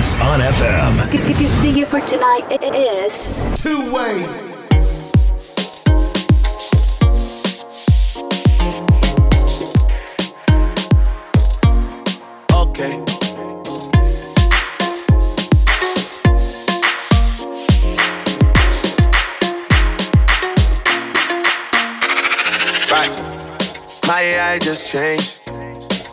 Dance on FM. The year for tonight is Two Way. Okay. Bye. Hi, I just changed.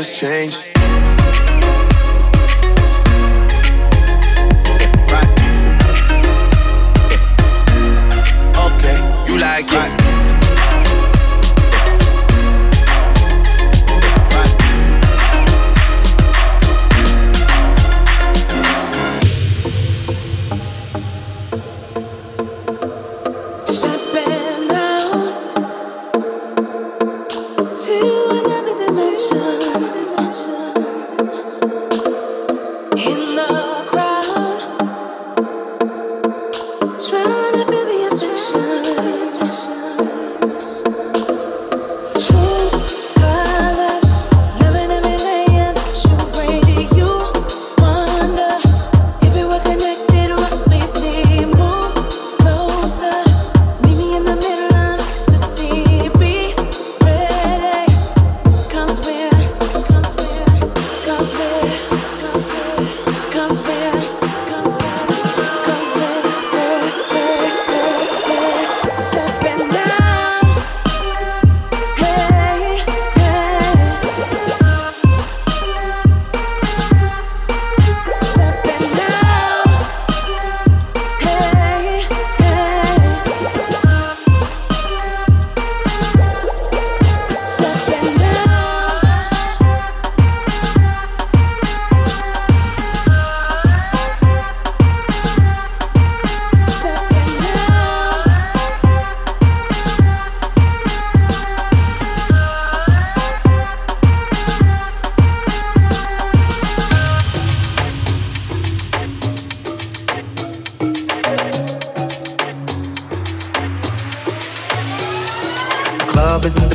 just changed.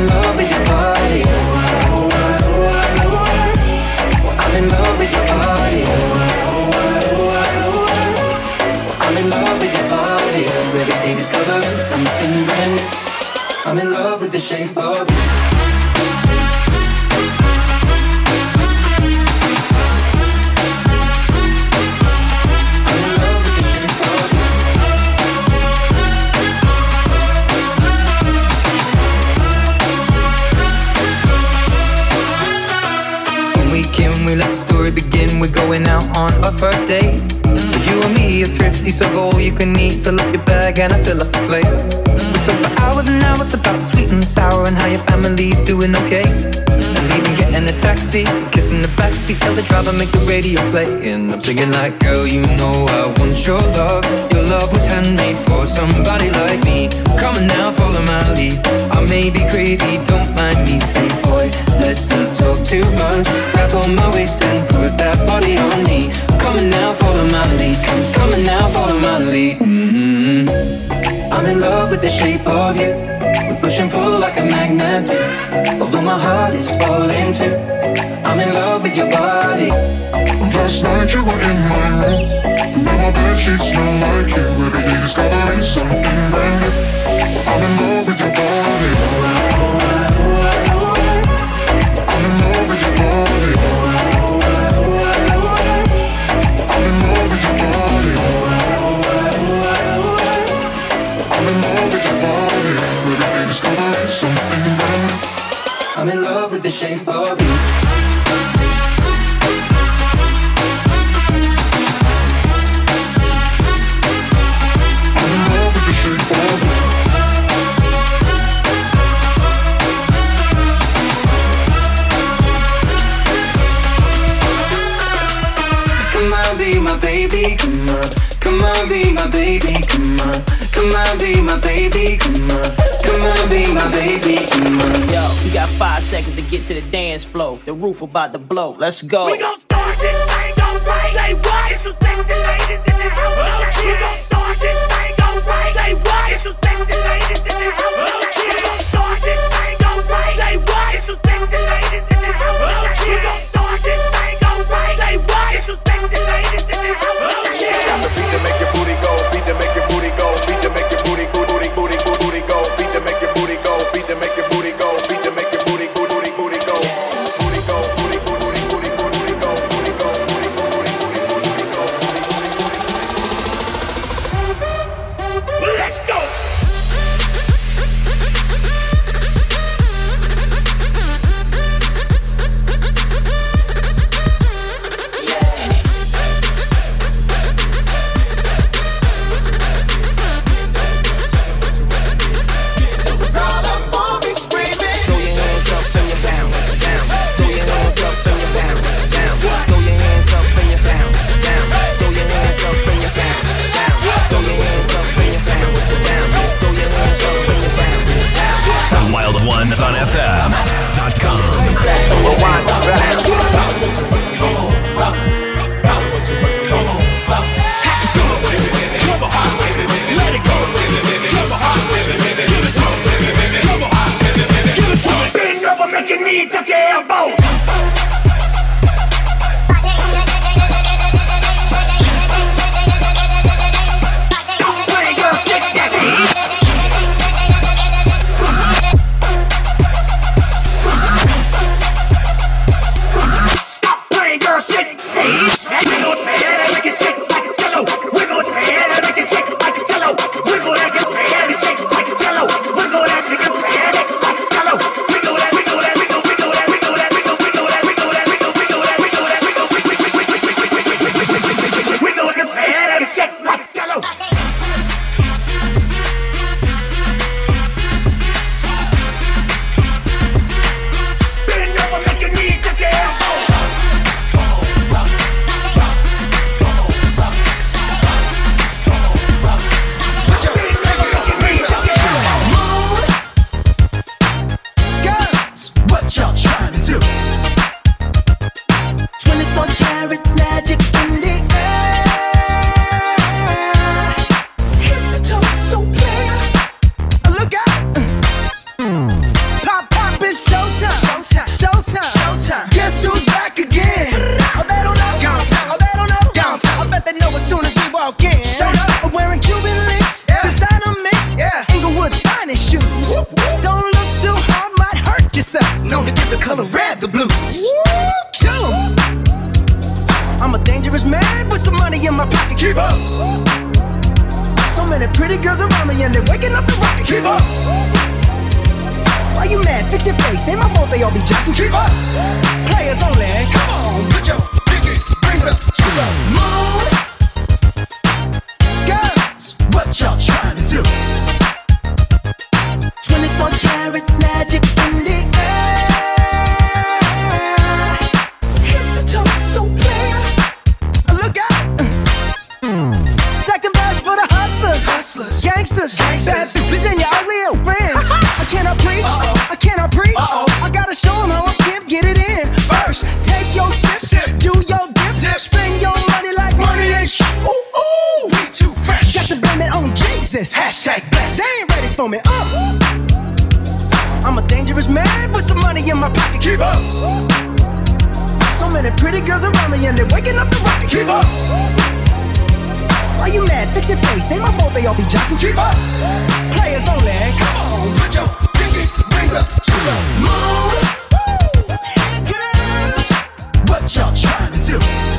In love with your body. Going out on our first date. Mm. You and me are thrifty, so go all you can eat. Fill up your bag and I fill up the plate. Mm. We talk for hours and hours about sweet and sour and how your family's doing okay. Mm. And leave seat, kissing the backseat, tell the driver make the radio play. And I'm singing like, girl, you know I want your love. Your love was handmade for somebody like me. Come on now, follow my lead. I may be crazy, don't mind me. Say, boy, let's not talk too much. Grab on my waist and put that body on me. On now, follow my lead. Come, come on now, follow my lead. Mm-hmm. I'm in love with the shape of you. We push and pull like a magnet do. Although my heart is falling too. I'm in love with your body. Last night you were in my room. Now my bed sheets smell like you. Every day discovering something brand new. I'm in love with your body. Be my baby, come on. Come on, be my baby, come on. Come on, be my baby, come on. Come on, be my baby, come on. Yo, we got five seconds to get to the dance floor. The roof about to blow. Let's go. We gon' start this thing alright. Say what? Get some sexy ladies in the house. Okay. We gon' start this thing alright. Say what? Get some sexy ladies in the house. Okay. We gon' start this thing alright. Say what? Get some sexy ladies in the house. Okay. We gon' start this thing alright. Say what? Get some sexy ladies I'm wearing Cuban links. Designer mix. Yeah. Inglewood's finest shoes. Don't look too hard, might hurt yourself. Known to give the color red the blues. Kill 'em. I'm a dangerous man with some money in my pocket. Keep up. So many pretty girls around me and they're waking up the rocket. Keep up. Why you mad? Fix your face. Ain't my fault they all be jacking. Keep up. Players only. Come on, put your pinky rings up to the moon what y'all trying to do. 24 karat magic in the air. Hip to toe, so clear. Look out. Second verse for the hustlers, hustlers. gangsters, gangsters. bad bitches, and your ugly old friends. I cannot preach, Uh-oh. I cannot preach. Uh-oh. I gotta show them how exists. Hashtag best. They ain't ready for me. Uh. I'm a dangerous man with some money in my pocket. Keep up. So many pretty girls around me and they're waking up the rocket. Keep up. Why you mad? Fix your face. Ain't my fault they all be jocking. Keep up. Players only. Come on, put your pinky rings to the moon. Girls, what y'all trying to do?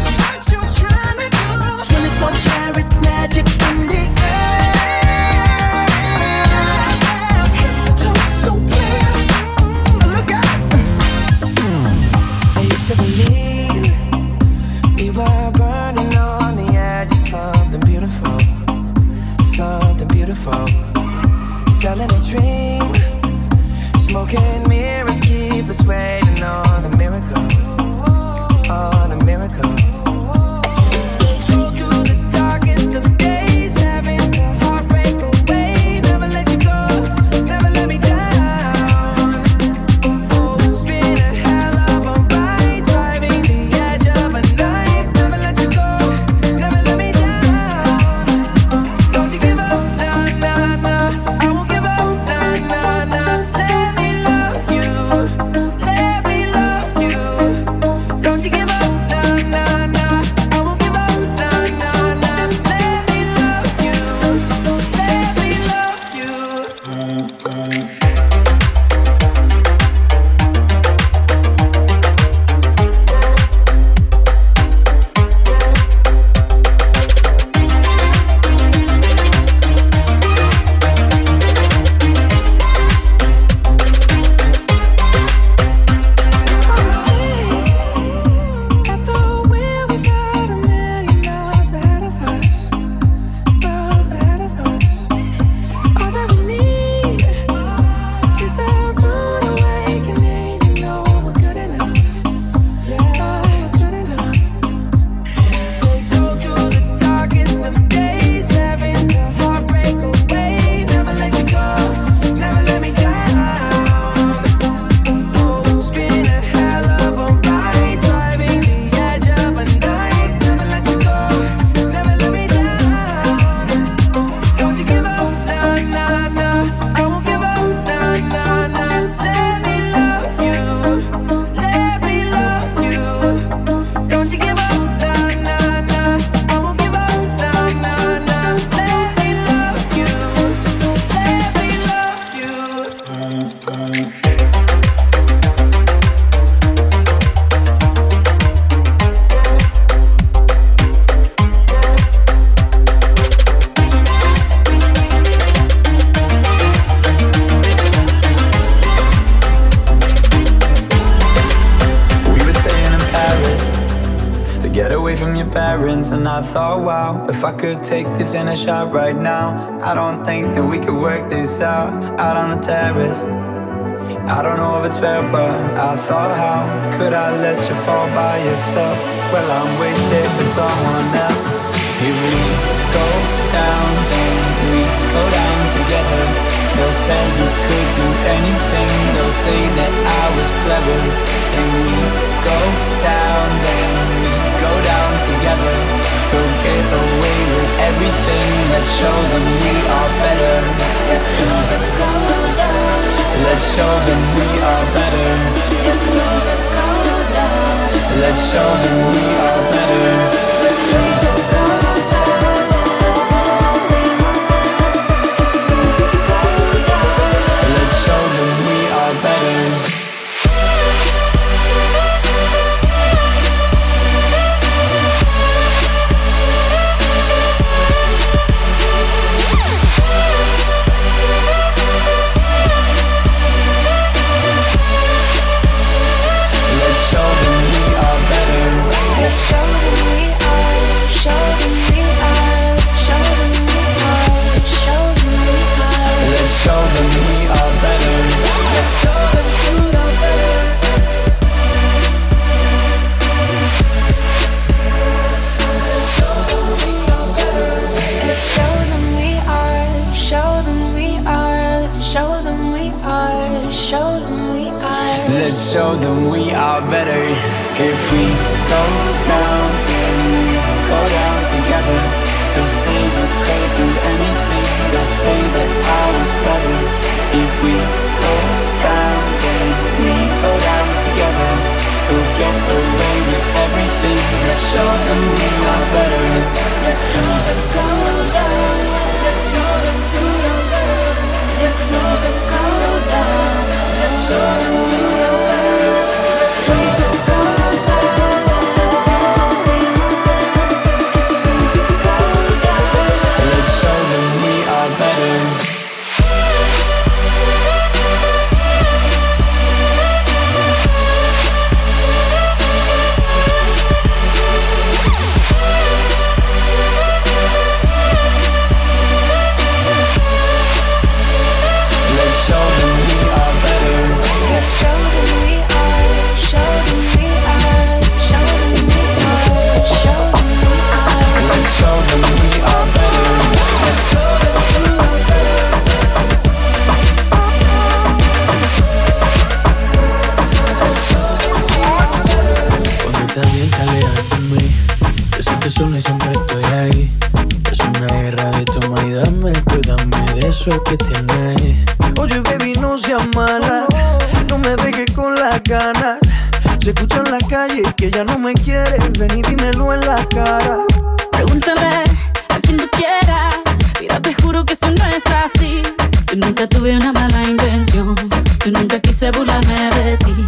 wow. If I could take this in a shot right now, I don't think that we could work this out. Out on the terrace. I don't know if it's fair, but I thought, how could I let you fall by yourself? Well, I'm wasted for someone else. Here we go down, then we go down together. They'll say you could do anything. They'll say that I was clever, and we go down, then Let's show them we are better. Let's show them we are better. Let's show them we are better. eso que tienes. Oye, baby, no seas mala. No me dejes con las ganas. Se escucha en la calle que ya no me quieres. Ven y dímelo en la cara. Pregúntame a quien tú quieras. Mira, te juro que eso no es así. Yo nunca tuve una mala intención. Yo nunca quise burlarme de ti.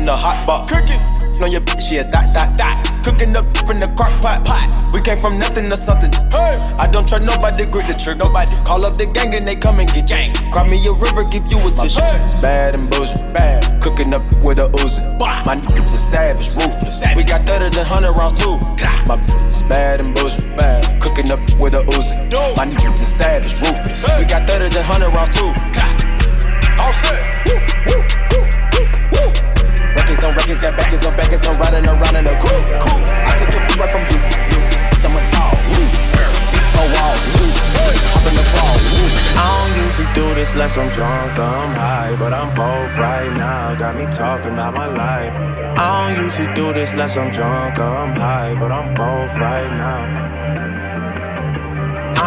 in the hot box. Cooking on your bitch, yeah, that, that, that. Cooking up in the crock pot, pot. We came from nothing to something. Hey, I don't trust nobody, grip the trigger. Nobody call up the gang and they come and get gang. Cry me a river, give you a tissue. Hey. It's bad and bullshit, bad. Cooking up with a Uzi. My niggas is savage, ruthless. Savage. We got thudders and hundred rounds too. My bitch is bad and bullshit, bad. Cooking up with a Uzi. My niggas is savage, ruthless. Hey. We got thudders and hundred rounds too. All set. Woo, woo. Records on records, got backers on backers, I'm riding around in a coupe. I take your beat right from you. I'm a dog. A oh, wall. Hop in the fall. I don't usually do this unless I'm drunk I'm high, but I'm both right now. Got me talking about my life. I don't usually do this unless I'm drunk I'm high, but I'm both right now.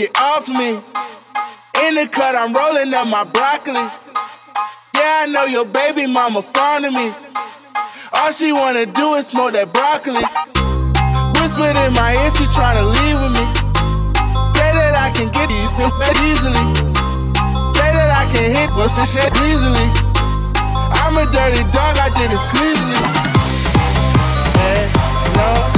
Get off me. In the cut, I'm rolling up my broccoli. Yeah, I know your baby mama fond of me. All she wanna do is smoke that broccoli. Whispered in my ear, she tryna leave with me. Say that I can get these easily. Say that I can hit with some shit easily. I'm a dirty dog, I did it sleazily. Hey, no